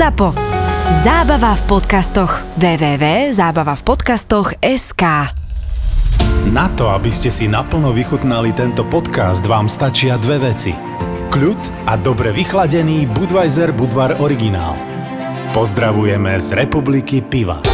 ZAPO. Zábava v podcastoch. www.zábavavpodcastoch.sk Na to, aby ste si naplno vychutnali tento podcast, vám stačia dve veci. Kľud a dobre vychladený Budweiser Budvar originál. Pozdravujeme z Republiky Piva.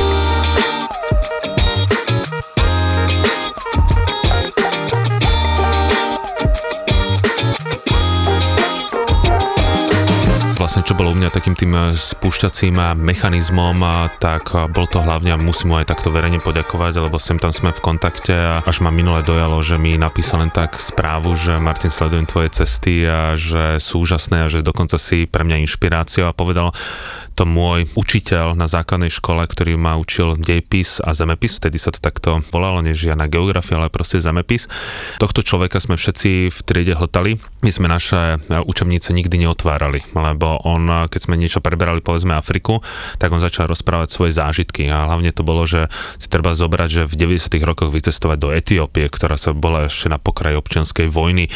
Vlastne čo bolo u mňa takým tým eh, spúšťacím eh, mechanizmom, a tak eh, bol to hlavne a musím mu aj takto verejne poďakovať, lebo sem tam sme v kontakte a až ma minule dojalo, že mi napísal len tak správu, že Martin sledujem tvoje cesty a že sú úžasné a že dokonca si pre mňa inšpiráciou a povedal to môj učiteľ na základnej škole, ktorý ma učil dejpis a zemepis, vtedy sa to takto volalo, než žiadna geografia, ale proste zemepis. Tohto človeka sme všetci v triede hltali. My sme naše učebnice nikdy neotvárali, lebo on, keď sme niečo preberali, povedzme Afriku, tak on začal rozprávať svoje zážitky a hlavne to bolo, že si treba zobrať, že v 90. rokoch vycestovať do Etiópie, ktorá sa bola ešte na pokraji občianskej vojny.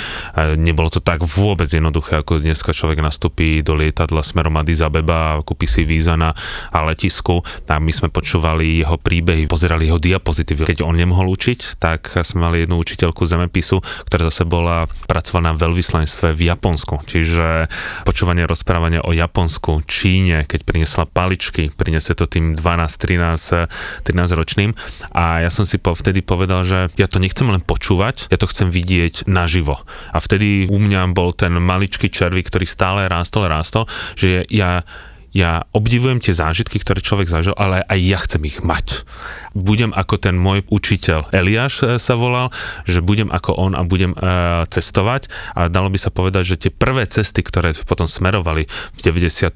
Nebolo to tak vôbec jednoduché, ako dneska človek nastúpi do lietadla smerom Addis Abeba kúpi si víza na letisku a my sme počúvali jeho príbehy, pozerali jeho diapozitívy. Keď on nemohol učiť, tak sme mali jednu učiteľku zemepisu, ktorá zase bola pracovaná v veľvyslanstve v Japonsku. Čiže počúvanie rozprávania o Japonsku, Číne, keď priniesla paličky, priniesie to tým 12, 13, 13 ročným a ja som si po, vtedy povedal, že ja to nechcem len počúvať, ja to chcem vidieť naživo. A vtedy u mňa bol ten maličký červík, ktorý stále rástol, rástol, že ja ja obdivujem tie zážitky, ktoré človek zažil, ale aj ja chcem ich mať. Budem ako ten môj učiteľ Eliáš e, sa volal, že budem ako on a budem uh, cestovať a dalo by sa povedať, že tie prvé cesty, ktoré potom smerovali v 98.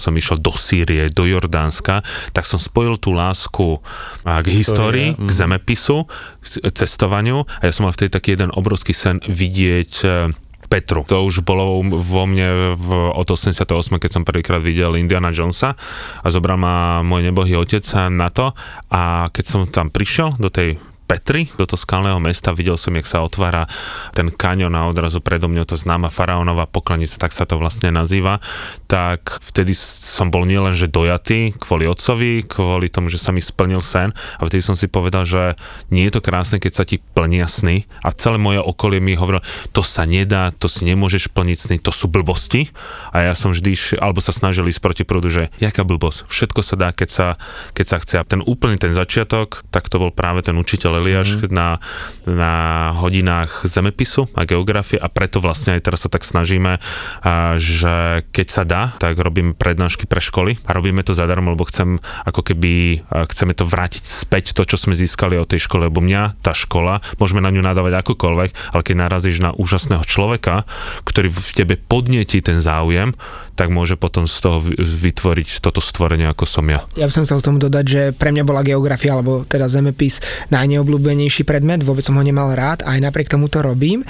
som išiel do Sýrie, do Jordánska, tak som spojil tú lásku uh, k histórii, k mhm. zemepisu, k cestovaniu a ja som mal vtedy taký jeden obrovský sen vidieť uh, Petru. To už bolo vo mne v, od 88, keď som prvýkrát videl Indiana Jonesa a zobral ma môj nebohý otec na to a keď som tam prišiel do tej Petri, do toho skalného mesta, videl som, jak sa otvára ten kaňon a odrazu predo mňou tá známa faraónová pokladnica, tak sa to vlastne nazýva, tak vtedy som bol nielen, že dojatý kvôli otcovi, kvôli tomu, že sa mi splnil sen a vtedy som si povedal, že nie je to krásne, keď sa ti plnia sny. A celé moje okolie mi hovorilo, to sa nedá, to si nemôžeš plniť sny, to sú blbosti. A ja som vždy, alebo sa snažil ísť proti prúdu, že jaká blbosť, všetko sa dá, keď sa, keď sa chce. A ten úplný ten začiatok, tak to bol práve ten učiteľ Eliáš mm. na, na hodinách zemepisu a geografie a preto vlastne aj teraz sa tak snažíme, že keď sa dá, tak robíme prednášky pre školy a robíme to zadarmo, lebo chcem ako keby, chceme to vrátiť späť to, čo sme získali od tej školy, lebo mňa tá škola, môžeme na ňu nadávať akokoľvek, ale keď narazíš na úžasného človeka, ktorý v tebe podnietí ten záujem, tak môže potom z toho vytvoriť toto stvorenie, ako som ja. Ja by som chcel tomu dodať, že pre mňa bola geografia, alebo teda zemepis najneobľúbenejší predmet, vôbec som ho nemal rád, aj napriek tomu to robím.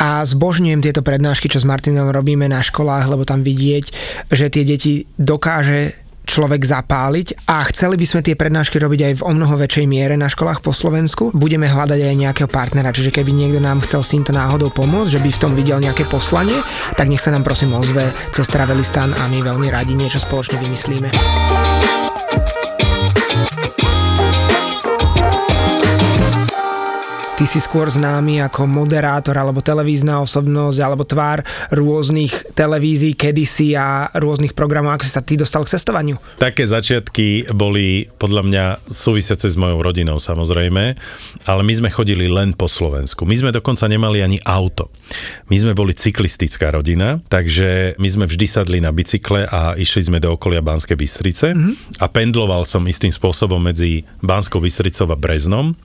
A zbožňujem tieto prednášky, čo s Martinom robíme na školách, lebo tam vidieť, že tie deti dokáže človek zapáliť a chceli by sme tie prednášky robiť aj v o mnoho väčšej miere na školách po Slovensku. Budeme hľadať aj nejakého partnera, čiže keby niekto nám chcel s týmto náhodou pomôcť, že by v tom videl nejaké poslanie, tak nech sa nám prosím ozve cez Travelistan a my veľmi radi niečo spoločne vymyslíme. Ty si skôr známy ako moderátor alebo televízna osobnosť alebo tvár rôznych televízií kedysi a rôznych programov. Ako si sa ty dostal k cestovaniu? Také začiatky boli podľa mňa súvisiace s mojou rodinou samozrejme, ale my sme chodili len po Slovensku. My sme dokonca nemali ani auto. My sme boli cyklistická rodina, takže my sme vždy sadli na bicykle a išli sme do okolia Banskej Bystrice mm-hmm. a pendloval som istým spôsobom medzi Banskou Bystricou a Breznom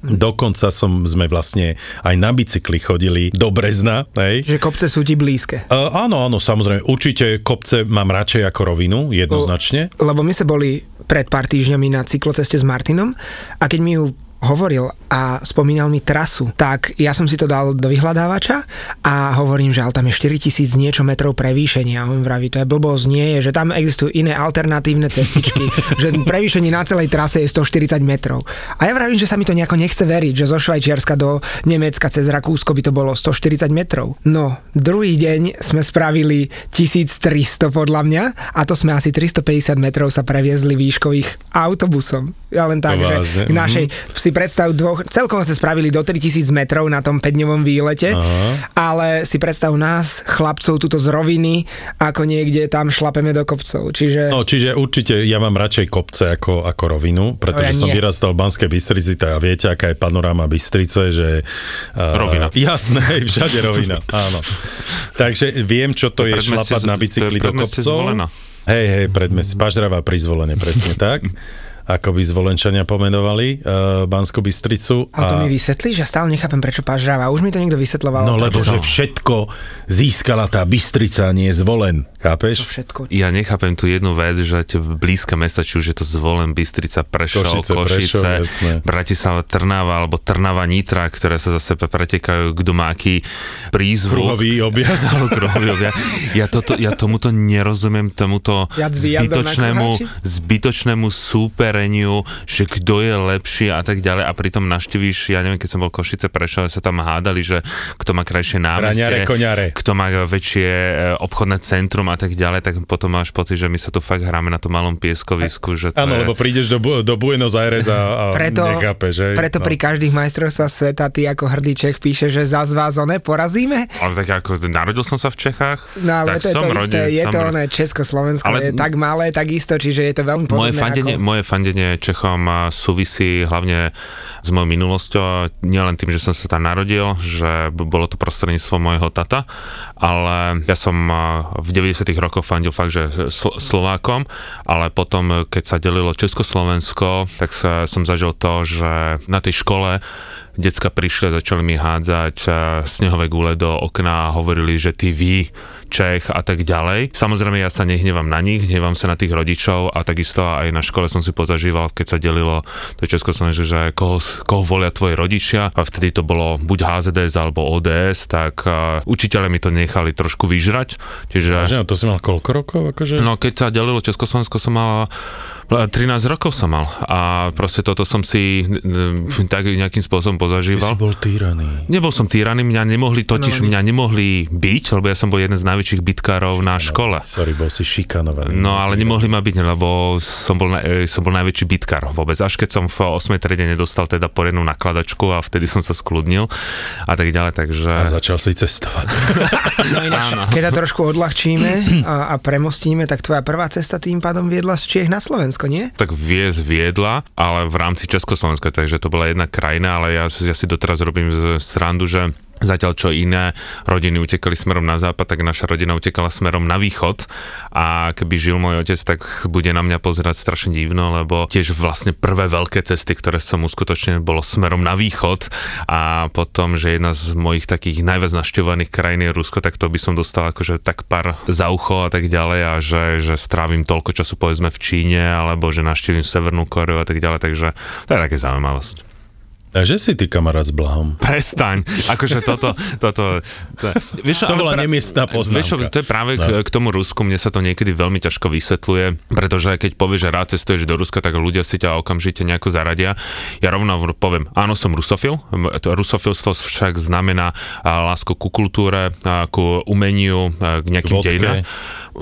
Dokonca som, sme vlastne aj na bicykli chodili do Brezna. Hej. Že kopce sú ti blízke. Uh, áno, áno, samozrejme. Určite kopce mám radšej ako rovinu, jednoznačne. Lebo my sa boli pred pár týždňami na cykloceste s Martinom a keď mi ju hovoril a spomínal mi trasu, tak ja som si to dal do vyhľadávača a hovorím, že ale tam je 4000 niečo metrov prevýšenia. A on vraví, to je blbosť, nie je, že tam existujú iné alternatívne cestičky, že prevýšenie na celej trase je 140 metrov. A ja vravím, že sa mi to nejako nechce veriť, že zo Švajčiarska do Nemecka cez Rakúsko by to bolo 140 metrov. No, druhý deň sme spravili 1300 podľa mňa a to sme asi 350 metrov sa previezli výškových autobusom. Ja len tak, To že vážne? k našej, si predstav dvoch, celkom sa spravili do 3000 metrov na tom 5-dňovom výlete, Aha. ale si predstav nás, chlapcov, tuto z roviny, ako niekde tam šlapeme do kopcov. Čiže... No, čiže určite ja mám radšej kopce ako, ako rovinu, pretože No, ja som nie. vyrastal v Banskej Bystrici, tak a viete, aká je panoráma Bystrice, že... Uh, Rovina. Jasné, všade rovina, áno. Takže viem, čo to je predmestie šlapať z- na to je bicykli do kopcov. Zvolena. Hej, hej, predmes, Pažravá pri zvolenie, presne tak. Ako by zvolenčania pomenovali uh, Banskú Bystricu. Ale to mi vysvetlí, že stále nechápem, prečo pažráva. Už mi to niekto vysvetloval. No lebo, že všetko získala tá Bystrica, a nie zvolen. to Chápeš? všetko. Ja nechápem tu jednu vec, že tie blízke mesta, či už je to Zvolen, Bystrica, Prešov, Košice, Košice, Prešov. Bratislava, Trnava alebo Trnava, Nitra, ktoré sa zase pretekajú, kto má aký prízvuk. Kruhový objazd. Áno, kruhový objazd. Ja, toto, ja tomuto nerozumiem, tomuto na zbytočnému, kruháči? Súpereniu, že kto je lepší a tak ďalej a pritom naštívíš, ja neviem, keď som bol Košice, Prešov, sa tam hádali, že kto má krajšie námestie, Raňare, kto má väčšie e, obchodné centrum a tak ďalej, tak potom máš pocit, že my sa tu fakt hráme na tom malom pieskovisku. Že Áno, je... lebo prídeš do, do Buenos Aires a, a Preto, nechápeš, že? preto no. pri každých majstrovstvách sveta ty ako hrdý Čech píše, že za vás one porazíme. Ale tak ako narodil som sa v Čechách, No ale tak to je som to rodil, isté, je som to oné Československo, Ale- je tak malé, tak isto, čiže je to veľmi podobné Moje fandenie, ako... moje fandenie Čechom a, súvisí hlavne s mojou minulosťou, nielen tým, že som sa tam narodil, že bolo to prostredníctvom môjho tata, ale ja som v 90 rokoch fandil fakt, že Slo- Slovákom, ale potom, keď sa delilo Československo, tak sa, som zažil to, že na tej škole decka prišli a začali mi hádzať a, snehové gule do okna a hovorili, že ty vy, Čech a tak ďalej. Samozrejme, ja sa nehnevám na nich, hnevám sa na tých rodičov a takisto aj na škole som si pozažíval, keď sa delilo to Československo, že koho, koho volia tvoji rodičia a vtedy to bolo buď HZDS alebo ODS, tak uh, učiteľe mi to nechali trošku vyžrať. Čiže... Vážne, to si mal koľko rokov? Akože? No keď sa delilo Československo, som mal 13 rokov som mal a proste toto som si tak nejakým spôsobom Ty si pozažíval. bol týraný. Nebol som týraný, mňa nemohli totiž, mňa nemohli byť, lebo ja som bol jeden z najväčších bitkárov na škole. Sorry, bol si šikanovaný. No ale nemohli ma byť, lebo som bol, na, e, som bol najväčší bitkár vôbec. Až keď som v 8. triede nedostal teda poriadnu nakladačku a vtedy som sa skľudnil a tak ďalej, takže... A začal si cestovať. No ináč, keď to trošku odľahčíme a, a premostíme, tak tvoja prvá cesta tým pádom viedla z Čiech na Slovensko, nie? tak viesť viedla, ale v rámci Československa, takže to bola jedna krajina, ale ja, ja si doteraz robím srandu, že Zatiaľ čo iné rodiny utekali smerom na západ, tak naša rodina utekala smerom na východ. A keby žil môj otec, tak bude na mňa pozerať strašne divno, lebo tiež vlastne prvé veľké cesty, ktoré som uskutočnil, bolo smerom na východ. A potom, že jedna z mojich takých najviac našťovaných krajín je Rusko, tak to by som dostal akože tak pár za ucho a tak ďalej. A že, že strávim toľko času povedzme v Číne alebo že naštívim Severnú Koreu a tak ďalej, takže to je také zaujímavosť. Takže si ty kamarát s Blahom. Prestaň, akože toto, toto, to, vieš, To bola nemiestná Vieš čo, poznámka. to je práve k, k tomu Rusku, mne sa to niekedy veľmi ťažko vysvetľuje, pretože keď povieš, že rád cestuješ do Ruska, tak ľudia si ťa okamžite nejako zaradia. Ja rovno poviem, áno, som rusofil, rusofilstvo však znamená lásku ku kultúre, ku umeniu, k nejakým dejinám.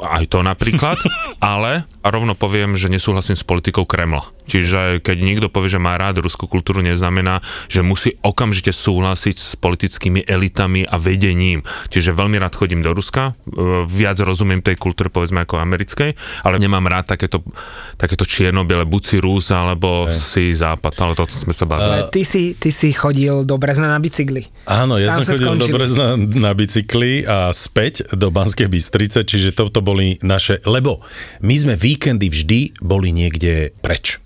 Aj to napríklad, ale a rovno poviem, že nesúhlasím s politikou Kremla. Čiže keď niekto povie, že má rád ruskú kultúru, neznamená, že musí okamžite súhlasiť s politickými elitami a vedením. Čiže veľmi rád chodím do Ruska, e, viac rozumiem tej kultúre povedzme ako americkej, ale nemám rád takéto, takéto čierno-biele, buď si Rus, alebo si Západ, ale to sme sa bavili. Ale ty si, ty si chodil do Brezna na bicykli. Áno, ja Tam som chodil do skončili. Brezna na bicykli a späť do Banskej Bystrice, čiže toto boli naše, lebo my sme víkendy vždy boli niekde preč.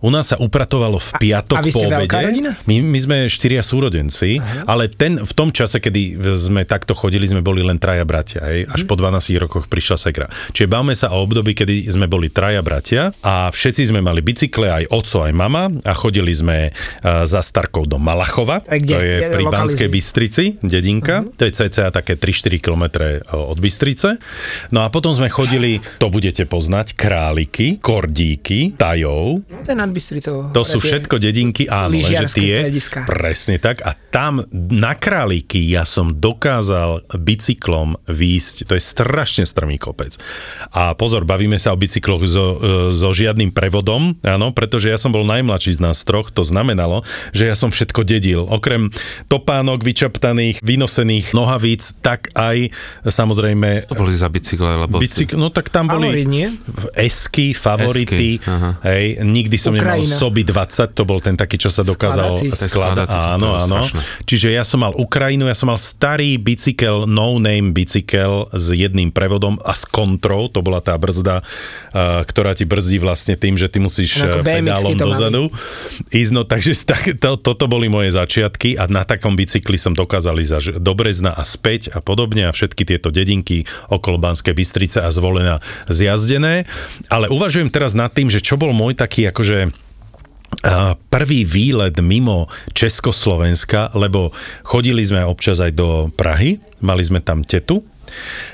U nás sa upratovalo v piatok a vy ste po obede. rodina? My, my sme štyria súrodenci, Aha. ale ten, v tom čase, kedy sme takto chodili, sme boli len traja bratia. Hej? Až Mhm. po 12 rokoch prišla sekra. Čiže bavme sa o období, kedy sme boli traja bratia a všetci sme mali bicykle, aj oco, aj mama a chodili sme uh, za Starkou do Malachova. A kde? To je Kde pri? Banskej Bystrici, dedinka. Uh-huh. To je cca také 3-4 km od Bystrice. No a potom sme chodili, to budete poznať, králiky, kordíky, tajov, No, to je nad Bystricou. to sú všetko dedinky, áno, lenže tie, strediská. presne tak, a tam na Králiky ja som dokázal bicyklom výjsť, to je strašne strmý kopec. A pozor, bavíme sa o bicykloch so, e, so žiadnym prevodom, áno, pretože ja som bol najmladší z nás troch, to znamenalo, že ja som všetko dedil. Okrem topánok vyčaptaných, vynosených nohavíc, tak aj samozrejme To boli za bicykle, lebo... Bicykl, no tak tam boli Favorit, nie? v esky, favority, Esky, aha. hej, nikdy som nemal Ukrajina. Soby 20, to bol ten taký, čo sa dokázal skladať. Áno, áno. strašné. Čiže ja som mal Ukrajinu, ja som mal starý bicykel, no-name bicykel s jedným prevodom a s kontrol, to bola tá brzda, uh, ktorá ti brzdí vlastne tým, že ty musíš BMX-ky pedálom dozadu ísť. No takže tak, to, toto boli moje začiatky a na takom bicykli som dokázal ísť až do Brezna a späť a podobne a všetky tieto dedinky okolo Banskej Bystrice a zvolená zjazdené. Ale uvažujem teraz nad tým, že čo bol môj taký akože prvý výlet mimo Československa, lebo chodili sme občas aj do Prahy, mali sme tam tetu,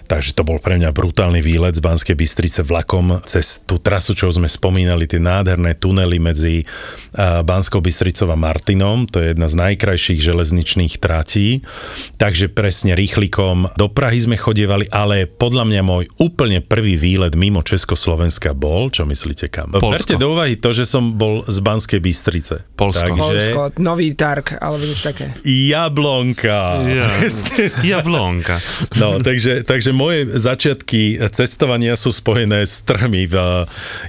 takže to bol pre mňa brutálny výlet z Banskej Bystrice vlakom cez tú trasu, čo sme spomínali, tie nádherné tunely medzi Banskou Bystricou a Martinom, to je jedna z najkrajších železničných tratí, takže presne rýchlikom do Prahy sme chodievali, ale podľa mňa môj úplne prvý výlet mimo Československa bol, čo myslíte kam? Poľsko. Berte do úvahy to, že som bol z Banskej Bystrice. Poľsko. Takže Polsko, Nový Targ, alebo niečo také. Jablonka. Ja, Presne. jablonka. No, takže, takže moje začiatky cestovania sú spojené s trhmi v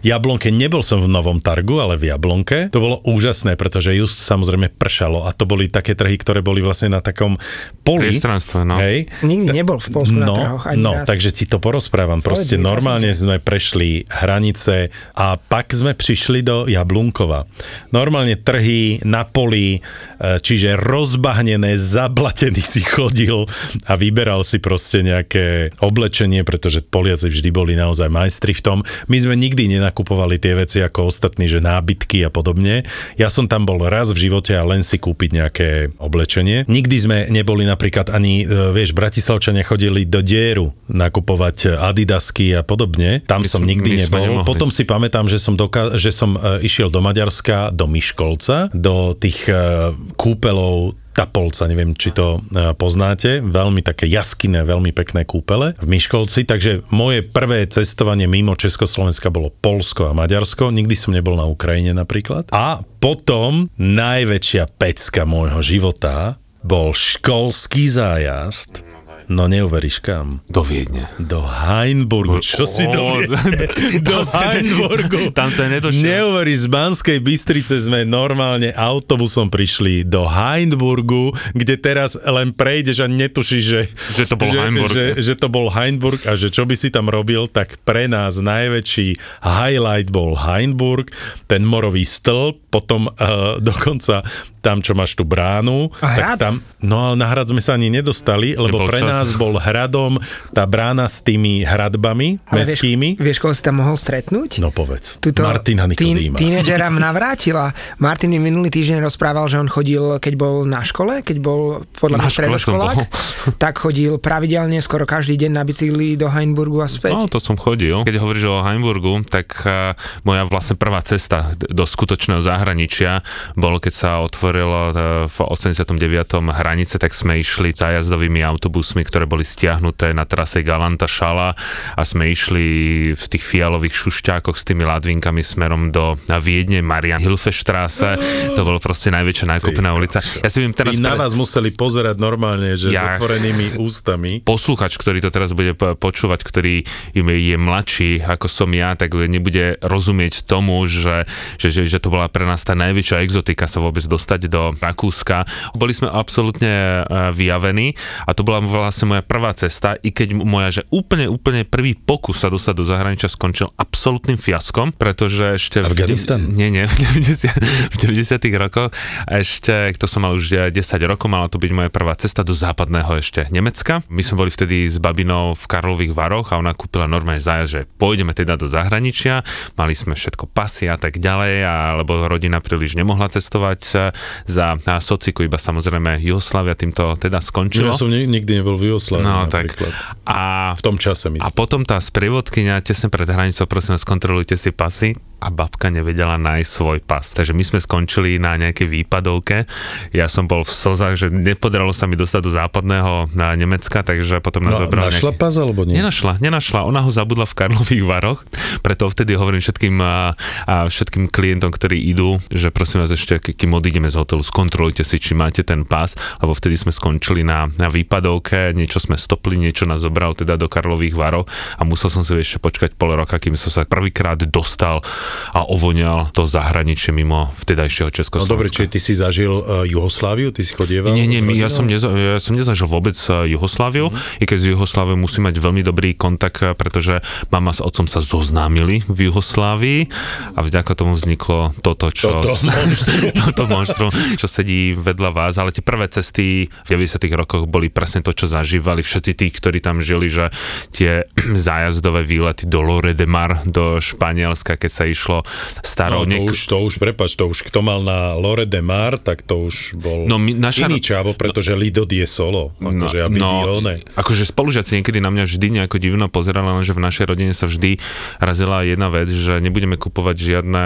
Jablonke. Nebol som v Novom Targu, ale v Jablonke. To bolo úžasné, pretože just samozrejme pršalo a to boli také trhy, ktoré boli vlastne na takom poli. Priestranstve, no. Hej. Nikdy nebol v Polsku na no, trhoch, ani no, raz. takže si to porozprávam. Proste Povedz mi, normálne sme prešli hranice a pak sme prišli do Jablunkova. Normálne trhy na poli, čiže rozbahnené, zablatený si chodil a vyberal si proste nejaké oblečenie, pretože Poliaci vždy boli naozaj majstri v tom. My sme nikdy nenakupovali tie veci ako ostatní, že nábytky a podobne. Ja som tam bol raz v živote a len si kúpiť nejaké oblečenie. Nikdy sme neboli napríklad ani, e, vieš, Bratislavčania chodili do dieru nakupovať Adidasky a podobne. Tam My som nikdy nebol. Potom si pamätám, že som, doka- že som išiel do Maďarska, do Myškolca, do tých kúpelov Tapolca, neviem, či to e, poznáte, veľmi také jaskinné, veľmi pekné kúpele v Myškolci, takže moje prvé cestovanie mimo Československa bolo Polsko a Maďarsko, nikdy som nebol na Ukrajine napríklad. A potom najväčšia pecka môjho života bol školský zájazd, no neuveríš kam, Do Viedne. do Heinburgu. Čo si do, do Heinburgu? Tam to je nedošiel. Neuveríš, z Banskej Bystrice sme normálne autobusom prišli do Heinburgu, kde teraz len prejdeš a netušíš, že, Že to bol že, Heinburg. Že, že to bol Heinburg a že čo by si tam robil, tak pre nás najväčší highlight bol Heinburg, ten morový stĺp, potom uh, dokonca tam, čo máš tú bránu. A hrad? Tak tam, no ale na hrad sme sa ani nedostali, lebo Nebol pre čas. nás bol hradom tá brána s tými hradbami Ale mestskými. Vieš, vieš, koho si tam mohol stretnúť? No povedz. Tuto Martina Nikodýma. tínedžera mňa vrátila. Martin mi minulý týždeň rozprával, že on chodil, keď bol na škole, keď bol podľa Na mňa stredoškolák, bol. tak chodil pravidelne skoro každý deň na bicykli do Heinburgu a späť. No, to som chodil. Keď hovoríš o Heimburgu, tak uh, moja vlastne prvá cesta do skutočného zahraničia bol, keď sa otvorilo uh, v 89. hranice, tak sme išli zájazdovými autobusmi, ktoré boli stiahnuté na trase Galanta Šala a sme išli v tých fialových šušťákoch s tými ladvinkami smerom do Viedne, Marian Hilfestrasse. To bolo proste najväčšia nákupná ulica. Ja si viem teraz Tí na vás museli pozerať normálne, že Ja- s otvorenými ústami. posluchač, ktorý to teraz bude po- počúvať, ktorý je mladší ako som ja, tak nebude rozumieť tomu, že, že, že, že to bola pre nás tá najväčšia exotika sa vôbec dostať cestovať do Rakúska. Boli sme absolútne e, vyjavení a to bola vlastne moja prvá cesta, i keď moja, že úplne, úplne prvý pokus sa dostať do zahraničia skončil absolútnym fiaskom, pretože ešte... Afganistan? V, nie, nie, v 90, v 90 rokoch ešte, to som mal už 10 rokov, mala to byť moja prvá cesta do západného ešte Nemecka. My sme boli vtedy s babinou v Karlových Varoch a ona kúpila normálne zájazd, že pôjdeme teda do zahraničia, mali sme všetko pasy a tak ďalej, alebo rodina príliš nemohla cestovať e, za sociku, iba samozrejme Jugoslavia týmto teda skončilo. Ja som nikdy nebol v Jugoslávii No tak. A v tom čase myslím. A potom tá sprievodkynia tesne pred hranicou, prosím vás, kontrolujte si pasy a babka nevedela nájsť svoj pas. Takže my sme skončili na nejakej výpadovke. Ja som bol v slzách, že nepodarilo sa mi dostať do západného na Nemecka, takže potom nás no, zobrala Našla nejaký... pas alebo nie? Nenašla, nenašla. Ona ho zabudla v Karlových Varoch, preto vtedy hovorím všetkým, a, a všetkým klientom, ktorí idú, že prosím vás ešte, kým odídeme z hotelu, skontrolujte si, či máte ten pas, lebo vtedy sme skončili na, na výpadovke, niečo sme stopli, niečo nás zobral teda do Karlových Varov a musel som si ešte počkať pol roka, kým som sa prvýkrát dostal a ovonial to zahraničie mimo vtedajšieho Československa. No dobre, čiže ty si zažil uh, Juhosláviu, ty si chodieval? Nie, nie, my, ja, som neza, ja som nezažil vôbec e, Juhosláviu, mm-hmm. i keď z Jugosláviu musí mať veľmi dobrý kontakt, e, pretože mama s otcom sa zoznámili v Juhoslávii a vďaka tomu vzniklo toto, čo... Toto monštrum. toto monštrum, čo sedí vedľa vás, ale tie prvé cesty v 90 rokoch boli presne to, čo zažívali všetci tí, ktorí tam žili, že tie zájazdové výlety do Lore de Mar, do Španielska, keď sa išlo starou... No, to, niek- už, to už, prepač, to už kto mal na Lore de Mar, tak to už bol No, my- naša- iný čavo, pretože Lido die solo. Akože, aby no, one. akože spolužiaci niekedy na mňa vždy nejako divno pozerali, lenže v našej rodine sa vždy razila jedna vec, že nebudeme kupovať žiadne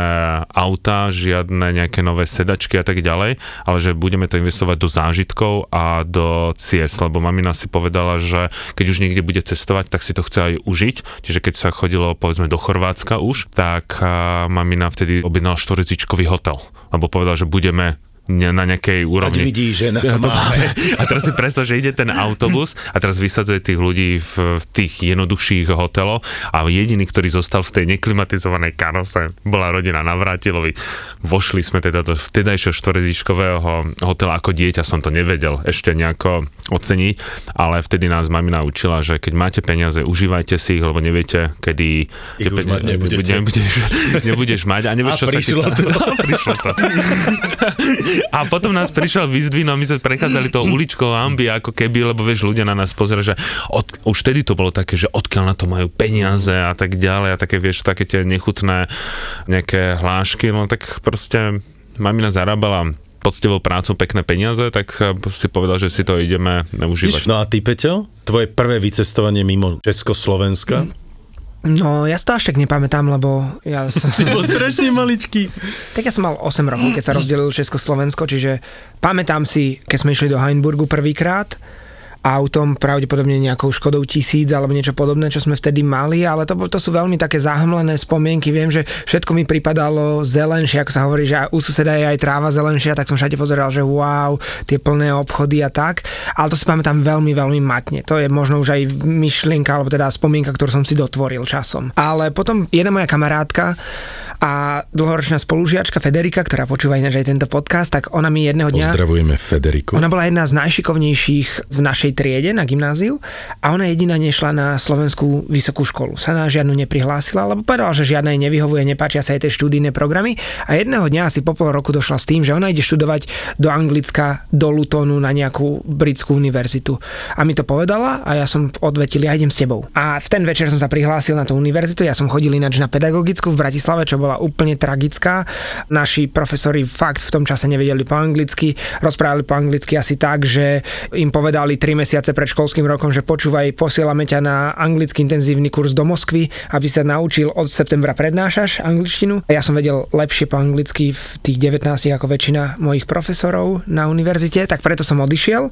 auta, žiadne nejaké nové sedačky a tak ďalej, ale že budeme to investovať do zážitkov a do ciest, lebo mamina si povedala, že keď už niekde bude cestovať, tak si to chce aj užiť, čiže keď sa chodilo povedzme do Chorvátska už, tak mamina vtedy objednala štvorecičkový hotel, lebo povedala, že budeme na nejakej úrovni. Ať vidí, že na to máme. A teraz si predstav, že ide ten autobus a teraz vysadzuje tých ľudí v, v tých jednoduchších hoteloch a jediný, ktorý zostal v tej neklimatizovanej karose, bola rodina Navrátilovi. Vošli sme teda do vtedajšieho štvorezičkového hotela, ako dieťa som to nevedel ešte nejako oceniť, ale vtedy nás mamina učila, že keď máte peniaze, užívajte si ich, lebo neviete, kedy Ich už mať nebudete. nebudeš, nebudeš mať a nevieš, A čo sa stane. to. A prišlo to. A potom nás prišiel vyzdvino, my sme prechádzali tou uličkou Ambi, ako keby, lebo vieš, ľudia na nás pozerajú, že od, už vtedy to bolo také, že odkiaľ na to majú peniaze a tak ďalej a také, vieš, také tie nechutné nejaké hlášky, no tak proste mamina zarábala poctivou prácou pekné peniaze, tak si povedal, že si to ideme užívať. No a ty, Peťo, tvoje prvé vycestovanie mimo Československa? No, ja si to až tak nepamätám, lebo ja som... Bol strašne maličký. Tak ja som mal 8 rokov, keď sa rozdelil Československo, čiže pamätám si, keď sme išli do Heinburgu prvýkrát, autom, pravdepodobne nejakou Škodou tisíc alebo niečo podobné, čo sme vtedy mali, ale to, to sú veľmi také zahmlené spomienky. Viem, že všetko mi pripadalo zelenšie, ako sa hovorí, že u suseda je aj tráva zelenšia, tak som všade pozeral, že wow, tie plné obchody a tak. Ale to si pamätám veľmi, veľmi matne. To je možno už aj myšlienka, alebo teda spomienka, ktorú som si dotvoril časom. Ale potom jedna moja kamarátka a dlhoročná spolužiačka Federika, ktorá počúva ináč aj tento podcast, tak ona mi jedného dňa... Pozdravujeme Federiku. Ona bola jedna z najšikovnejších v našej triede na gymnáziu a ona jediná nešla na slovenskú vysokú školu. Sa na žiadnu neprihlásila, lebo povedala, že žiadna jej nevyhovuje, nepáčia sa jej tie študijné programy a jedného dňa asi po pol roku došla s tým, že ona ide študovať do Anglicka, do Lutonu na nejakú britskú univerzitu. A mi to povedala a ja som odvetil, ja idem s tebou. A v ten večer som sa prihlásil na tú univerzitu, ja som chodil ináč na pedagogickú v Bratislave, čo bola úplne tragická. Naši profesori fakt v tom čase nevedeli po anglicky, rozprávali po anglicky asi tak, že im povedali 3 mesiace pred školským rokom, že počúvaj, posielame ťa na anglický intenzívny kurz do Moskvy, aby sa naučil od septembra prednášaš angličtinu. A ja som vedel lepšie po anglicky v tých 19 ako väčšina mojich profesorov na univerzite, tak preto som odišiel.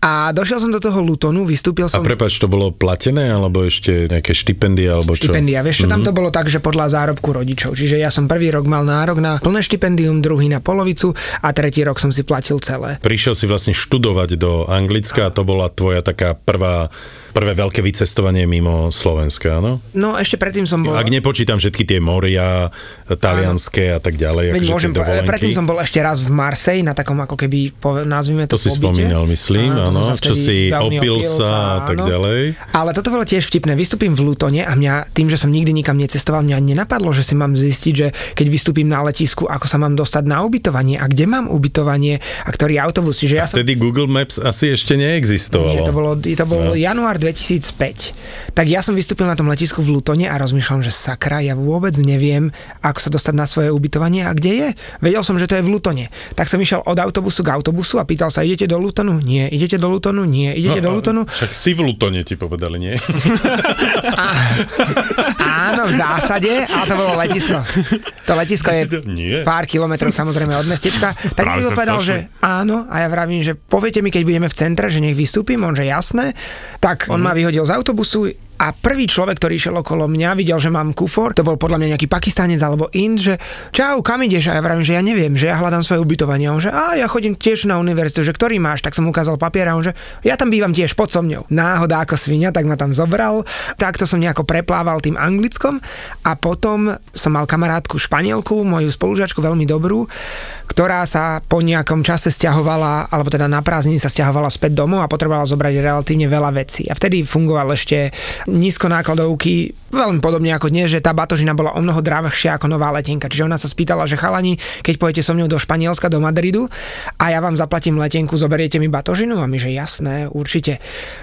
A došiel som do toho Lutonu, vystúpil A som... prepač, to bolo platené, alebo ešte nejaké štipendia, alebo čo? Štipendia, vieš čo, tam to bolo tak, že podľa zárobku rodičov. Čiže ja som prvý rok mal nárok na plné štipendium, druhý na polovicu a tretí rok som si platil celé. Prišiel si vlastne študovať do Anglicka a to bola tvoja taká prvá prvé veľké vycestovanie mimo Slovenska, áno? No ešte predtým som bol... Ak nepočítam všetky tie moria, talianské a tak ďalej. Veď akože môžem predtým som bol ešte raz v Marseille na takom ako keby, pove- nazvime to, To si pobyte. spomínal, myslím, som áno, sa čo si opil sa a tak áno. ďalej. Ale toto bolo tiež vtipné. Vystúpim v Lutone a mňa, tým, že som nikdy nikam necestoval, mňa nenapadlo, že si mám zistiť, že keď vystúpim na letisku, ako sa mám dostať na ubytovanie a kde mám ubytovanie a ktorý autobus. Čiže ja som Vtedy Google Maps asi ešte neexistovalo. Nie, to bolo, to bol No. január 2005. Tak ja som vystúpil na tom letisku v Lutone a rozmýšľam, že sakra, ja vôbec neviem, ako sa dostať na svoje ubytovanie a kde je. Vedel som, že to je v Lutone. Tak som išiel od autobusu k autobusu a pýtal sa, idete do Lutonu? Nie. Idete do Lutonu? Nie. Idete do a- Lutonu? Však si v Lutone ti povedali, nie? Áno, v zásade, ale to bolo letisko. To letisko je Nie. pár kilometrov samozrejme od mestečka. Tak sme povedal, že áno a ja vravím, že poviete mi, keď budeme v centre, že nech vystúpim, on že jasné. Tak on ma vyhodil z autobusu a prvý človek, ktorý išiel okolo mňa, videl, že mám kufor, to bol podľa mňa nejaký pakistánec alebo ind, že čau, kam ideš? A ja vravím, že ja neviem, že ja hľadám svoje ubytovanie. A on že a ja chodím tiež na univerzitu, že ktorý máš? Tak som ukázal papier a on že ja tam bývam tiež pod so mňou. Náhoda ako svinia, tak ma tam zobral. Takto som nejako preplával tým anglickom a potom som mal kamarátku španielku, moju spolužiačku veľmi dobrú, ktorá sa po nejakom čase stiahovala, alebo teda na prázdniny sa stiahovala späť domov a potrebovala zobrať relatívne veľa vecí. A vtedy fungoval ešte nízko nákladovky, veľmi podobne ako dnes, že tá batožina bola o mnoho drahšia ako nová letenka. Čiže ona sa spýtala, že chalani, keď pôjdete so mňou do Španielska, do Madridu a ja vám zaplatím letenku, zoberiete mi batožinu? A my, že jasné, určite.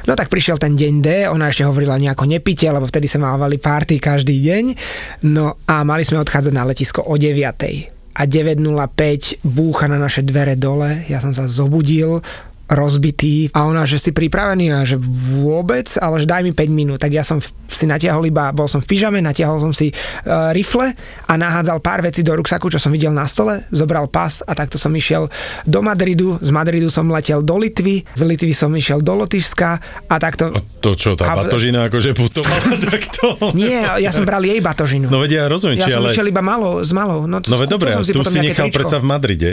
No tak prišiel ten deň D, ona ešte hovorila nejako nepite, lebo vtedy sa mávali party každý deň. No a mali sme odchádzať na letisko o 9 a 9.05 búcha na naše dvere dole, ja som sa zobudil, rozbitý a ona, že si pripravený a že vôbec, ale že daj mi 5 minút. Tak ja som si natiahol iba, bol som v pyžame, natiahol som si uh, rifle a nahádzal pár vecí do ruksaku, čo som videl na stole, zobral pas a takto som išiel do Madridu, z Madridu som letel do Litvy, z Litvy som išiel do Lotyšska a takto... A to čo, tá A- batožina akože putovala takto? Nie, ja som bral jej batožinu. No vedia, ja rozumiem, ja či som ale... išiel iba malo, z malou. No, No veď dobre, som a tu si nechal tričko. predsa v Madride.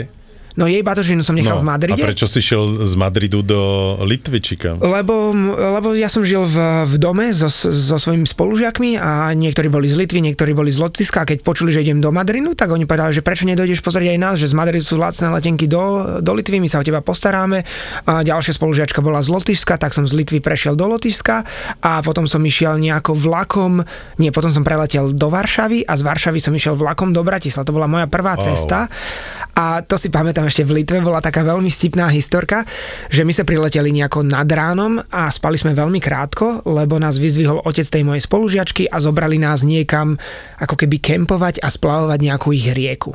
No jej batožinu som nechal No, v Madride. a prečo si šiel z Madridu do Litvy, či kam? Lebo, lebo ja som žil v, v dome so, so svojimi spolužiakmi a niektorí boli z Litvy, niektorí boli z Lotyšska a keď počuli, že idem do Madrinu, tak oni povedali, že prečo nedojdeš pozrieť aj nás, že z Madridu sú lacné letenky do, do Litvy, my sa o teba postaráme. A ďalšia spolužiačka bola z Lotyšska, tak som z Litvy prešiel do Lotyšska a potom som išiel nejako vlakom, nie, potom som preletel do Varšavy a z Varšavy som išiel vlakom do Bratislava. To bola moja prvá Wow. cesta. A to si pamätám ešte v Litve, bola taká veľmi stipná historka, že my sa prileteli nejako nad ránom a spali sme veľmi krátko, lebo nás vyzdvihol otec tej mojej spolužiačky a zobrali nás niekam ako keby kempovať a splavovať nejakú ich rieku.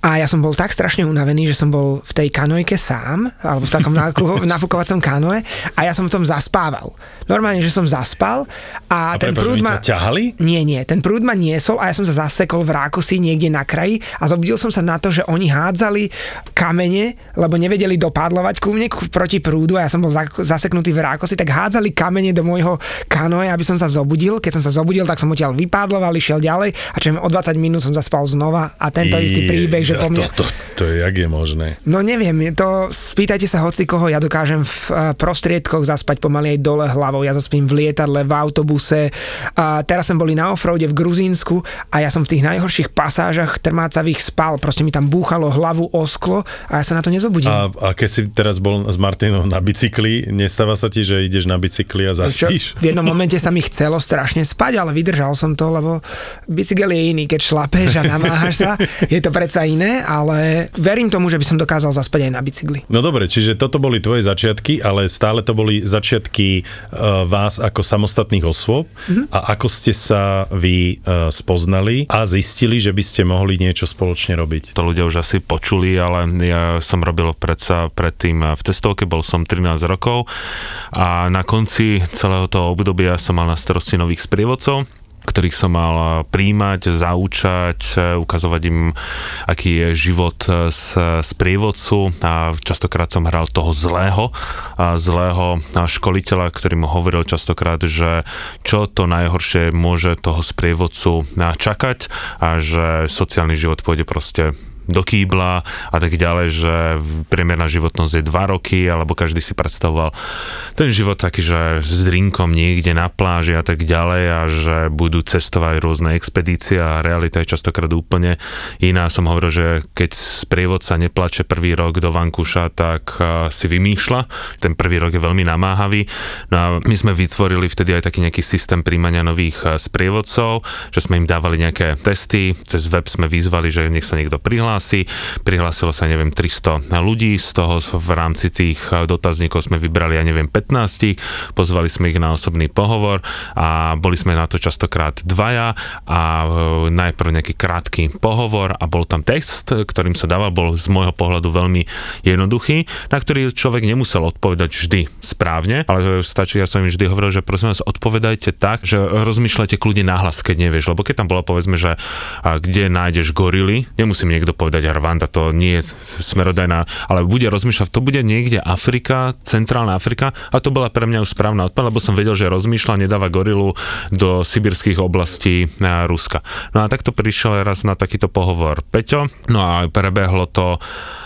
A ja som bol tak strašne unavený, že som bol v tej kanojke sám, alebo v takom nafúkovacom kanoe a ja som v tom zaspával. Normálne, že som zaspal a, A ten prúd ma... ťa ťahali? Nie, nie, ten prúd ma niesol a ja som sa zasekol v rákosi niekde na kraji a zobudil som sa na to, že oni hádzali kamene, lebo nevedeli dopadlovať ku mne proti prúdu a ja som bol zaseknutý v rákosi, tak hádzali kamene do môjho kanoe, aby som sa zobudil. Keď som sa zobudil, tak som odtiaľ vypádloval, išiel ďalej a čo o 20 minút som zaspal znova a tento istý príbeh, že po mne... To, to, to je, jak je možné? No neviem, to spýtajte sa hoci koho, ja dokážem v eh, prostriedkoch zaspať pomaly aj dole hlavou, ja zaspím v lietadle, v autobuse. A teraz sme boli na offroade v Gruzínsku a ja som v tých najhorších pasážach trmácavých spal, proste mi tam búchalo hlavu o sklo a ja sa na to nezobudím. A, a keď si teraz bol s Martinom na bicykli, nestáva sa ti, že ideš na bicykli a Čo, zaspíš? v jednom momente sa mi chcelo strašne spať, ale vydržal som to, lebo bicykel je iný, keď šlapeš a namáhaš sa, je to predsa iné, ale verím tomu, že by som dokázal zaspať aj na bicykli. No dobre, čiže toto boli tvoje začiatky, ale stále to boli začiatky uh, vás ako samostatných osôb Mhm. a ako ste sa vy uh, spoznali a zistili, že by ste mohli niečo spoločne robiť. To ľudia už asi počuli, ale ja som robil predsa predtým v testovke, bol som 13 rokov a na konci celého toho obdobia som mal na starosti nových sprievodcov ktorých som mal príjmať, zaučať, ukazovať im, aký je život z, z prievodcu. A častokrát som hral toho zlého, a zlého školiteľa, ktorý mu hovoril častokrát, že čo to najhoršie môže toho sprievodcu čakať a že sociálny život pôjde proste do kýbla a tak ďalej, že priemerná životnosť je 2 roky, alebo každý si predstavoval ten život taký, že s drinkom niekde na pláži a tak ďalej a že budú cestovať rôzne expedície a realita je častokrát úplne iná. Som hovoril, že keď sprievodca neplače prvý rok do Vankúša, tak si vymýšľa. Ten prvý rok je veľmi namáhavý. No a my sme vytvorili vtedy aj taký nejaký systém príjmania nových sprievodcov, že sme im dávali nejaké testy, cez web sme vyzvali, že nech sa niekto prihlási. Prihlásilo sa, neviem, 300 ľudí, z toho v rámci tých dotazníkov sme vybrali, ja neviem, 15, pozvali sme ich na osobný pohovor a boli sme na to častokrát dvaja. A e, najprv nejaký krátky pohovor a bol tam text, ktorým sa dáva, bol z môjho pohľadu veľmi jednoduchý, na ktorý človek nemusel odpovedať vždy správne, ale stačí, ja som im vždy hovoril, že prosím vás, odpovedajte tak, že rozmýšľajte kľudne nahlas, keď nevieš, lebo keď tam bolo povedzme, že kde nájdeš gorily, nemusím niekto povedať Rwanda, to nie je smerodajná, ale bude rozmýšľať, to bude niekde Afrika, centrálna Afrika a to bola pre mňa už správna odpoveď, lebo som vedel, že rozmýšľa, nedáva gorilu do sibirských oblastí Ruska. No a takto prišiel raz na takýto pohovor Peťo, no a prebehlo to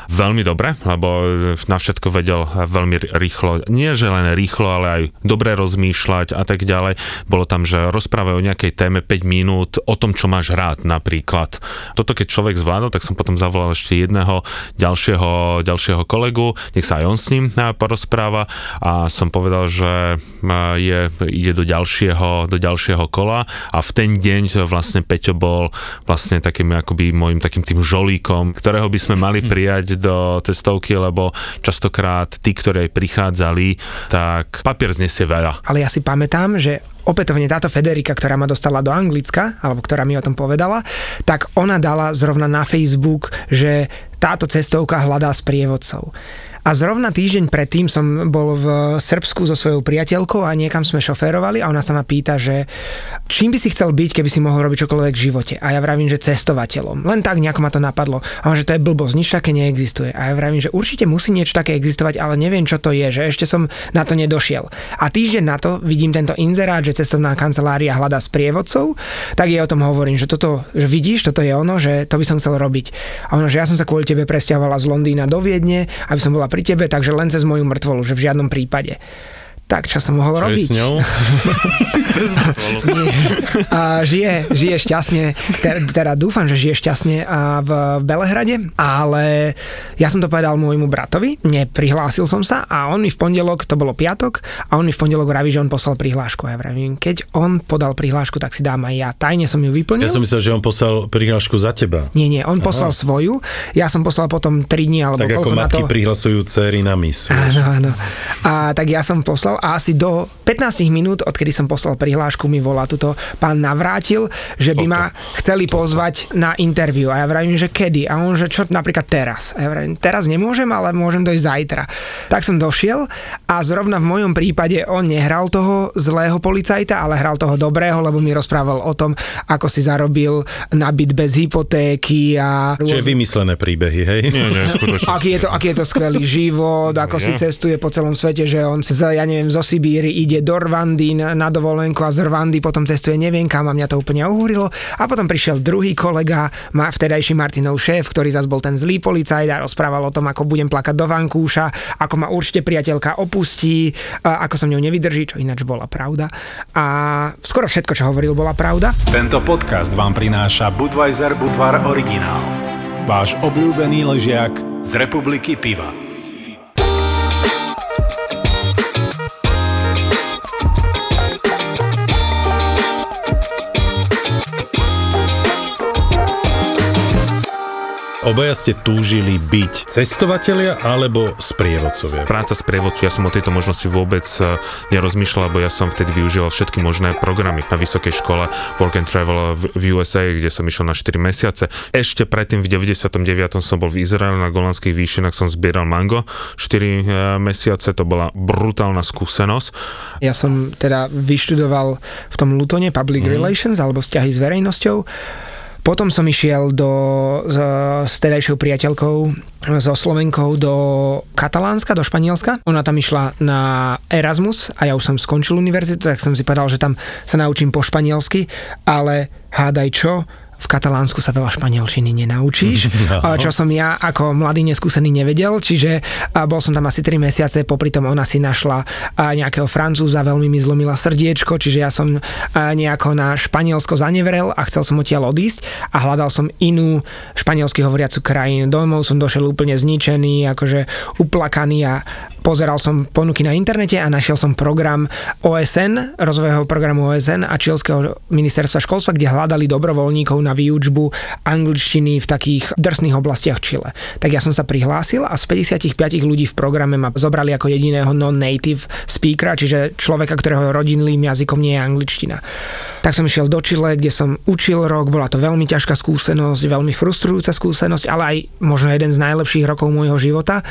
veľmi dobre, lebo na všetko vedel veľmi rýchlo. Nie, že len rýchlo, ale aj dobre rozmýšľať a tak ďalej. Bolo tam, že rozprávaj o nejakej téme 5 minút, o tom, čo máš rád napríklad. Toto keď človek zvládol, tak som potom zavolal ešte jedného ďalšieho, ďalšieho kolegu, nech sa aj on s ním porozpráva a som povedal, že je, ide do ďalšieho, do ďalšieho kola a v ten deň vlastne Peťo bol vlastne takým akoby môjim takým tým žolíkom, ktorého by sme mali prijať do cestovky, lebo častokrát tí, ktorí prichádzali, tak papier znesie veľa. Ale ja si pamätám, že opätovne táto Federika, ktorá ma dostala do Anglicka, alebo ktorá mi o tom povedala, tak ona dala zrovna na Facebook, že táto cestovka hľadá sprievodcov. A zrovna týždeň predtým som bol v Srbsku so svojou priateľkou a niekam sme šoférovali a ona sa ma pýta, že čím by si chcel byť, keby si mohol robiť čokoľvek v živote. A ja vravím, že cestovateľom. Len tak nejako ma to napadlo. A že to je blbosť, nič také neexistuje. A ja vravím, že určite musí niečo také existovať, ale neviem, čo to je, že ešte som na to nedošiel. A týždeň na to vidím tento inzerát, že cestovná kancelária hľadá sprievodcov, tak ja o tom hovorím, že toto, že vidíš, toto je ono, že to by som chcel robiť. A ono, že ja som sa kvôli tebe presťahovala z Londýna do Viedne, aby som bola pri tebe, takže len cez moju mŕtvolu, že v žiadnom prípade tak čo som mohol čo robiť? s ňou? a žije, žije šťastne, teda, teda dúfam, že žije šťastne a v Belehrade, ale ja som to povedal môjmu bratovi, neprihlásil som sa a on mi v pondelok, to bolo piatok, a on mi v pondelok vraví, že on poslal prihlášku. Ja vravím, keď on podal prihlášku, tak si dám aj ja. Tajne som ju vyplnil. Ja som myslel, že on poslal prihlášku za teba. Nie, nie, on Aha. poslal svoju, ja som poslal potom 3 dní alebo tak ako na matky to. prihlasujú cery na mis. Áno, áno. A tak ja som poslal a asi do 15 minút, odkedy som poslal prihlášku, mi volá tuto pán Navrátil, že by ma chceli pozvať na interviu. A ja vravím, že kedy? A on, že čo napríklad teraz? A ja vravím, teraz nemôžem, ale môžem dojsť zajtra. Tak som došiel a zrovna v mojom prípade on nehral toho zlého policajta, ale hral toho dobrého, lebo mi rozprával o tom, ako si zarobil na byt bez hypotéky a... Čiže vymyslené príbehy, hej? Nie, nie, skutočne. Aký je to, aký je to skvelý život, ako si cestuje po celom svete, že on z, ja neviem, zo Sibíry ide do Rwandy na dovolenku a z Rwandy potom cestuje neviem kam a mňa to úplne ohúrilo. A potom prišiel druhý kolega, má vtedajší Martinov šéf, ktorý zase bol ten zlý policajt a rozprával o tom, ako budem plakať do vankúša, ako ma určite priateľka opustí, ako som ňou nevydrží, čo ináč bola pravda. A skoro všetko, čo hovoril, bola pravda. Tento podcast vám prináša Budweiser Budvar Originál. Váš obľúbený ležiak z republiky piva. Obaja ste túžili byť cestovatelia alebo sprievodcovia? Práca sprievodcu, ja som o tejto možnosti vôbec e, nerozmýšľal, lebo ja som vtedy využíval všetky možné programy na vysokej škole Work and Travel v USA, kde som išiel na 4 mesiace. Ešte predtým v 99. som bol v Izraeli na Golanských výšinách, som zbieral mango 4 e, mesiace, to bola brutálna skúsenosť. Ja som teda vyštudoval v tom Lutone Public mm. Relations alebo vzťahy s verejnosťou potom som išiel do, s, s tedajšou priateľkou, so Slovenkou do Katalánska, do Španielska. Ona tam išla na Erasmus a ja už som skončil univerzitu, tak som si povedal, že tam sa naučím po španielsky, ale hádaj čo, v Katalánsku sa veľa španielčiny nenaučíš, no. čo som ja ako mladý neskúsený nevedel, čiže bol som tam asi 3 mesiace, popri tom ona si našla nejakého francúza, veľmi mi zlomila srdiečko, čiže ja som nejako na Španielsko zanevrel a chcel som odtiaľ odísť a hľadal som inú španielsky hovoriacu krajinu. Domov som došiel úplne zničený, akože uplakaný a pozeral som ponuky na internete a našiel som program OSN, rozvojového programu OSN a Čilského ministerstva školstva, kde hľadali dobrovoľníkov na výučbu angličtiny v takých drsných oblastiach Chile. Tak ja som sa prihlásil a z 55 ľudí v programe ma zobrali ako jediného non-native speakera, čiže človeka, ktorého rodinným jazykom nie je angličtina. Tak som išiel do Chile, kde som učil rok, bola to veľmi ťažká skúsenosť, veľmi frustrujúca skúsenosť, ale aj možno jeden z najlepších rokov môjho života,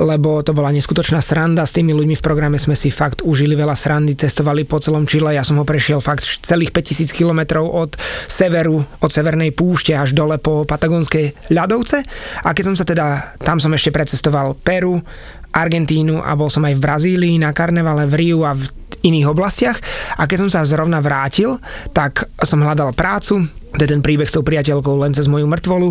lebo to bola neskutočná sranda, s tými ľuďmi v programe sme si fakt užili veľa srandy, cestovali po celom Chile, ja som ho prešiel fakt celých 5000 kilometrov od severu, severnej púšte až dole po Patagonskej ľadovce. A keď som sa teda, tam som ešte precestoval Peru, Argentínu a bol som aj v Brazílii na karnevale v Riu a v iných oblastiach. A keď som sa zrovna vrátil, tak som hľadal prácu, je ten príbeh s tou priateľkou len cez moju mŕtvolu.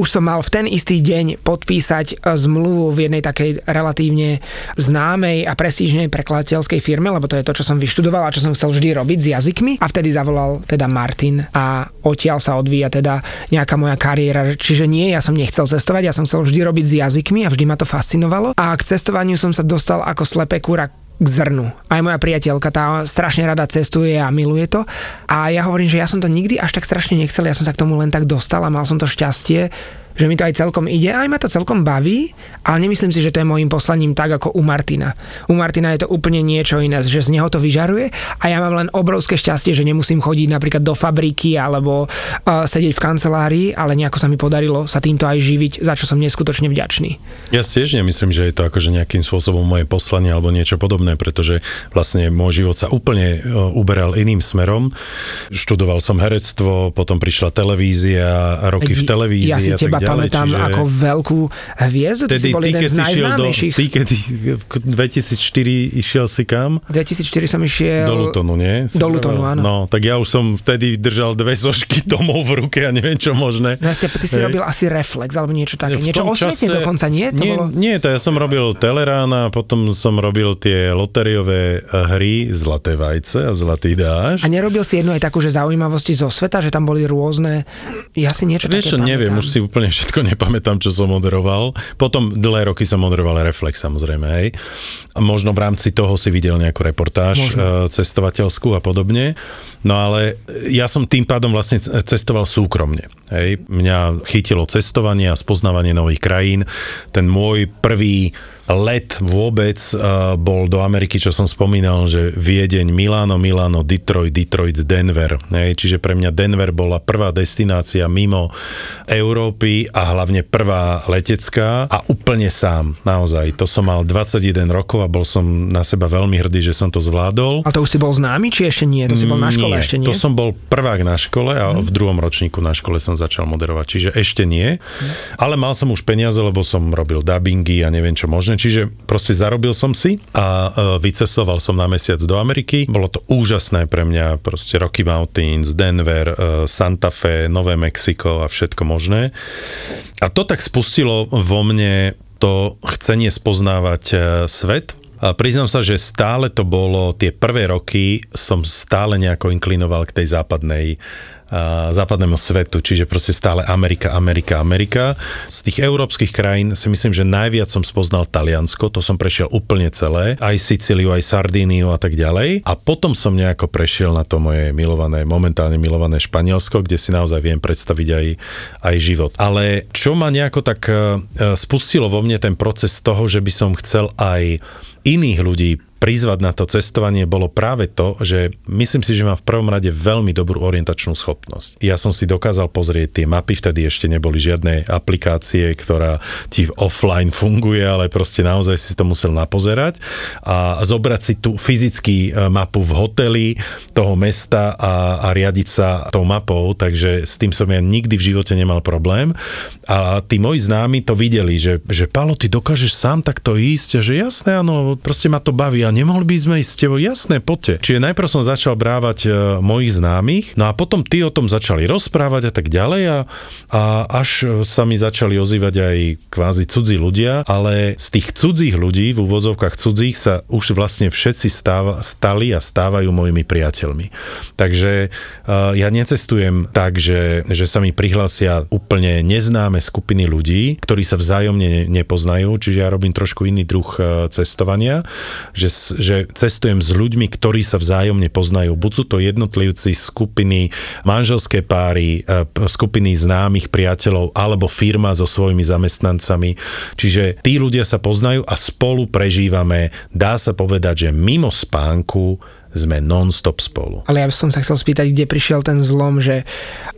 Už som mal v ten istý deň podpísať e, zmluvu v jednej takej relatívne známej a prestížnej prekladateľskej firme, lebo to je to, čo som vyštudoval a čo som chcel vždy robiť s jazykmi. A vtedy zavolal teda Martin a odtiaľ sa odvíja teda nejaká moja kariéra. Čiže nie, ja som nechcel cestovať, ja som chcel vždy robiť s jazykmi a vždy ma to fascinovalo. A k cestovaniu som sa dostal ako slepé kúra k zrnu. Aj moja priateľka, tá strašne rada cestuje a miluje to. A ja hovorím, že ja som to nikdy až tak strašne nechcel, ja som sa k tomu len tak dostal a mal som to šťastie, že mi to aj celkom ide, aj ma to celkom baví, ale nemyslím si, že to je môjim poslaním tak ako u Martina. U Martina je to úplne niečo iné, že z neho to vyžaruje a ja mám len obrovské šťastie, že nemusím chodiť napríklad do fabriky alebo uh, sedieť v kancelárii, ale nejako sa mi podarilo sa týmto aj živiť, za čo som neskutočne vďačný. Ja tiež nemyslím, že je to akože nejakým spôsobom moje poslanie alebo niečo podobné, pretože vlastne môj život sa úplne uberal iným smerom. Študoval som herectvo, potom prišla televízia, roky v televízii ja si teba tak pamätám čiže... ako veľkú hviezdu, ty si bol jeden z najznámejších. Do, ty, keď v 2004 išiel si kam? 2004 som išiel... Do Lutonu, nie? Do Lutonu, áno. No, tak ja už som vtedy držal dve zošky tomov v ruke a neviem čo možné. No, ty si robil asi reflex alebo niečo také. niečo osvietne čase, dokonca, nie? To nie, bolo... nie, to ja som robil Telerán a potom som robil tie lotériové eh, hry Zlaté vajce a Zlatý dáž. A nerobil si jednu aj takú, že zaujímavosti zo sveta, že tam boli rôzne... Ja si niečo Vieš, také neviem, pamätám. už si úplne všetko nepamätám, čo som moderoval. Potom dlhé roky som moderoval Reflex, samozrejme, hej. A možno v rámci toho si videl nejakú reportáž možno. Eh, cestovateľskú a podobne. No ale ja som tým pádom vlastne cestoval súkromne. Hej. Mňa chytilo cestovanie a spoznávanie nových krajín. Ten môj prvý let vôbec uh, bol do Ameriky, čo som spomínal, že Viedeň, Milano, Milano, Detroit, Detroit, Denver. Hej, čiže pre mňa Denver bola prvá destinácia mimo Európy a hlavne prvá letecká a úplne sám, naozaj. To som mal 21 rokov a bol som na seba veľmi hrdý, že som to zvládol. A to už si bol známy, či ešte nie? To si bol na škole nie, ešte nie? to som bol prvák na škole a hmm. v druhom ročníku na škole som začal moderovať, čiže ešte nie. Hmm. Ale mal som už peniaze, lebo som robil dubbingy a neviem čo možné čiže proste zarobil som si a vycestoval som na mesiac do Ameriky. Bolo to úžasné pre mňa, proste Rocky Mountains, Denver, e, Santa Fe, Nové Mexiko a všetko možné. A to tak spustilo vo mne to chcenie spoznávať e, svet, a priznám sa, že stále to bolo, tie prvé roky som stále nejako inklinoval k tej západnej západnému svetu, čiže proste stále Amerika, Amerika, Amerika. Z tých európskych krajín si myslím, že najviac som spoznal Taliansko, to som prešiel úplne celé, aj Sicíliu, aj Sardíniu a tak ďalej. A potom som nejako prešiel na to moje milované, momentálne milované Španielsko, kde si naozaj viem predstaviť aj, aj život. Ale čo ma nejako tak e, spustilo vo mne ten proces toho, že by som chcel aj iných ľudí prizvať na to cestovanie bolo práve to, že myslím si, že mám v prvom rade veľmi dobrú orientačnú schopnosť. Ja som si dokázal pozrieť tie mapy, vtedy ešte neboli žiadne aplikácie, ktorá ti offline funguje, ale proste naozaj si to musel napozerať a zobrať si tú fyzický e, mapu v hoteli toho mesta a, a riadiť sa tou mapou, takže s tým som ja nikdy v živote nemal problém. A tí moji známi to videli, že, že Palo, ty dokážeš sám takto ísť, a že jasné, áno, proste ma to baví, a nemohli by sme ísť s tebou, jasné, poďte. Čiže najprv som začal brávať e, mojich známych, no a potom tí o tom začali rozprávať a tak ďalej a, a až sa mi začali ozývať aj kvázi cudzí ľudia, ale z tých cudzích ľudí, v úvozovkách cudzích, sa už vlastne všetci stáva, stali a stávajú mojimi priateľmi. Takže uh, ja necestujem tak, že, že sa mi prihlásia úplne neznáme skupiny ľudí, ktorí sa vzájomne nepoznajú, čiže ja robím trošku iný druh uh, cestovania, že, že cestujem s ľuďmi, ktorí sa vzájomne poznajú. Buď sú to jednotlivci, skupiny, manželské páry, uh, skupiny známych priateľov alebo firma so svojimi zamestnancami. Čiže tí ľudia sa poznajú a spolu prežívame, dá sa povedať, že mimo spánku sme non-stop spolu. Ale ja by som sa chcel spýtať, kde prišiel ten zlom, že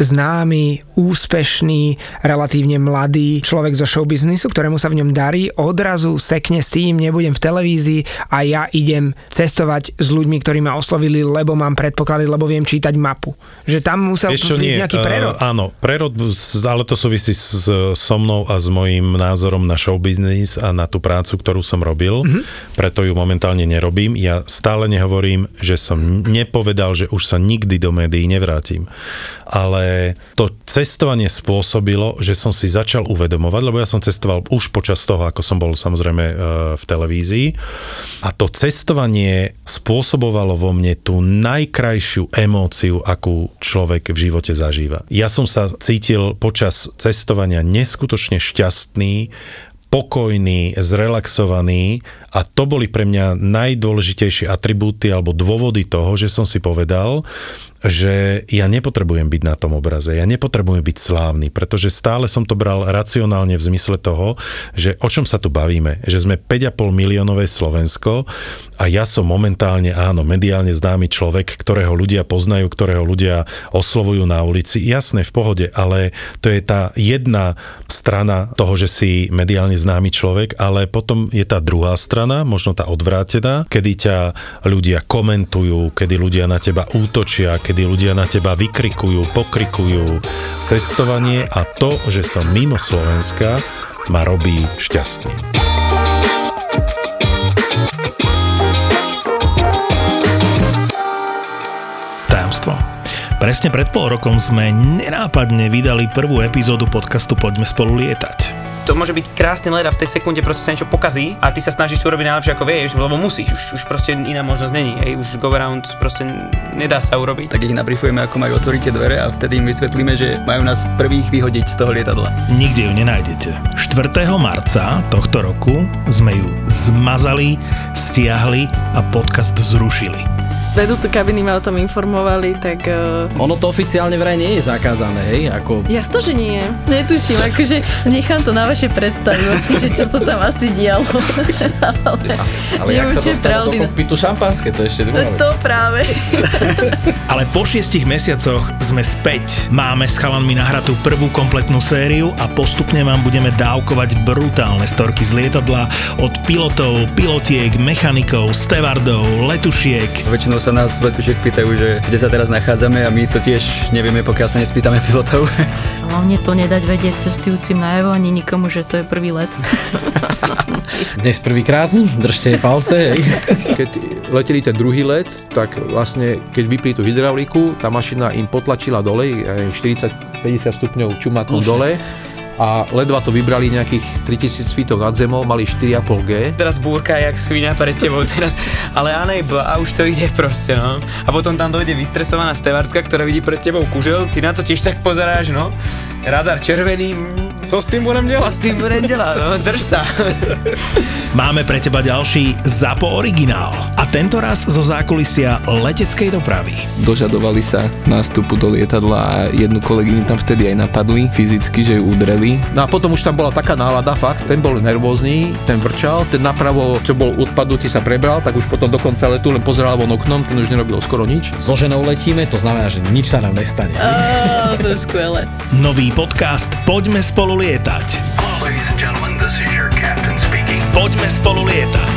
známy, úspešný, relatívne mladý človek zo showbiznisu, ktorému sa v ňom darí, odrazu sekne s tým, nebudem v televízii a ja idem cestovať s ľuďmi, ktorí ma oslovili, lebo mám predpoklady, lebo viem čítať mapu. Že tam musel Ešte prísť nie, nejaký prerod. Uh, áno, prerod, ale to súvisí s, so mnou a s mojím názorom na showbiznis a na tú prácu, ktorú som robil. Mm-hmm. Preto ju momentálne nerobím. Ja stále nehovorím, že som nepovedal, že už sa nikdy do médií nevrátim. Ale to cestovanie spôsobilo, že som si začal uvedomovať, lebo ja som cestoval už počas toho, ako som bol samozrejme e, v televízii. A to cestovanie spôsobovalo vo mne tú najkrajšiu emóciu, akú človek v živote zažíva. Ja som sa cítil počas cestovania neskutočne šťastný, pokojný, zrelaxovaný a to boli pre mňa najdôležitejšie atribúty alebo dôvody toho, že som si povedal, že ja nepotrebujem byť na tom obraze, ja nepotrebujem byť slávny, pretože stále som to bral racionálne v zmysle toho, že o čom sa tu bavíme, že sme 5,5 miliónové Slovensko a ja som momentálne, áno, mediálne známy človek, ktorého ľudia poznajú, ktorého ľudia oslovujú na ulici, jasné, v pohode, ale to je tá jedna strana toho, že si mediálne známy človek, ale potom je tá druhá strana, možno tá odvrátená, kedy ťa ľudia komentujú, kedy ľudia na teba útočia, kedy ľudia na teba vykrikujú, pokrikujú. Cestovanie a to, že som mimo Slovenska, ma robí šťastný. Tajomstvo. Presne pred pol rokom sme nenápadne vydali prvú epizódu podcastu Poďme spolu lietať to môže byť krásny let a v tej sekunde proste sa niečo pokazí a ty sa snažíš urobiť najlepšie ako vieš, lebo musíš, už, už proste iná možnosť není, hej, už go around proste nedá sa urobiť. Tak ich nabrifujeme, ako majú otvoriť tie dvere a vtedy im vysvetlíme, že majú nás prvých vyhodiť z toho lietadla. Nikde ju nenájdete. 4. marca tohto roku sme ju zmazali, stiahli a podcast zrušili vedúcu kabiny ma o tom informovali, tak... Uh... Ono to oficiálne vraj nie je zakázané, hej? Ako... Jasno, že nie. Netuším, akože nechám to na vaše predstavivosti, že čo sa tam asi dialo. ale ale jak sa dostalo do kokpitu šampanské, to ešte druhá To práve. ale po šiestich mesiacoch sme späť. Máme s chalanmi nahratú prvú kompletnú sériu a postupne vám budeme dávkovať brutálne storky z lietadla od pilotov, pilotiek, mechanikov, stevardov, letušiek. Väčšinou sa nás letušiek pýtajú, že kde sa teraz nachádzame a my to tiež nevieme, pokiaľ sa nespýtame pilotov. Hlavne to nedať vedieť cestujúcim najavo ani nikomu, že to je prvý let. Dnes prvýkrát, držte palce. Keď leteli ten druhý let, tak vlastne keď vypli tú hydrauliku, tá mašina im potlačila dole, 40-50 stupňov čumakom dole a ledva to vybrali nejakých 3000 feetov nad zemou, mali 4,5G. Teraz búrka jak svinia pred tebou teraz, ale unable a už to ide proste, no. A potom tam dojde vystresovaná stevardka, ktorá vidí pred tebou kužel, ty na to tiež tak pozeráš, no. Radar červený, co s tým budem delať? S tým budem delať, no, drž sa. Máme pre teba ďalší ZAPO originál a tento raz zo zákulisia leteckej dopravy. Dožadovali sa nástupu do lietadla a jednu kolegyňu tam vtedy aj napadli fyzicky, že ju udreli No a potom už tam bola taká nálada, fakt, ten bol nervózny, ten vrčal, ten napravo, čo bol odpadnutý, sa prebral, tak už potom dokonca letu len pozeral von oknom, ten už nerobil skoro nič. So ženou letíme, to znamená, že nič sa nám nestane. Oh, to je skvelé. Nový podcast Poďme spolu lietať. Poďme spolu lietať.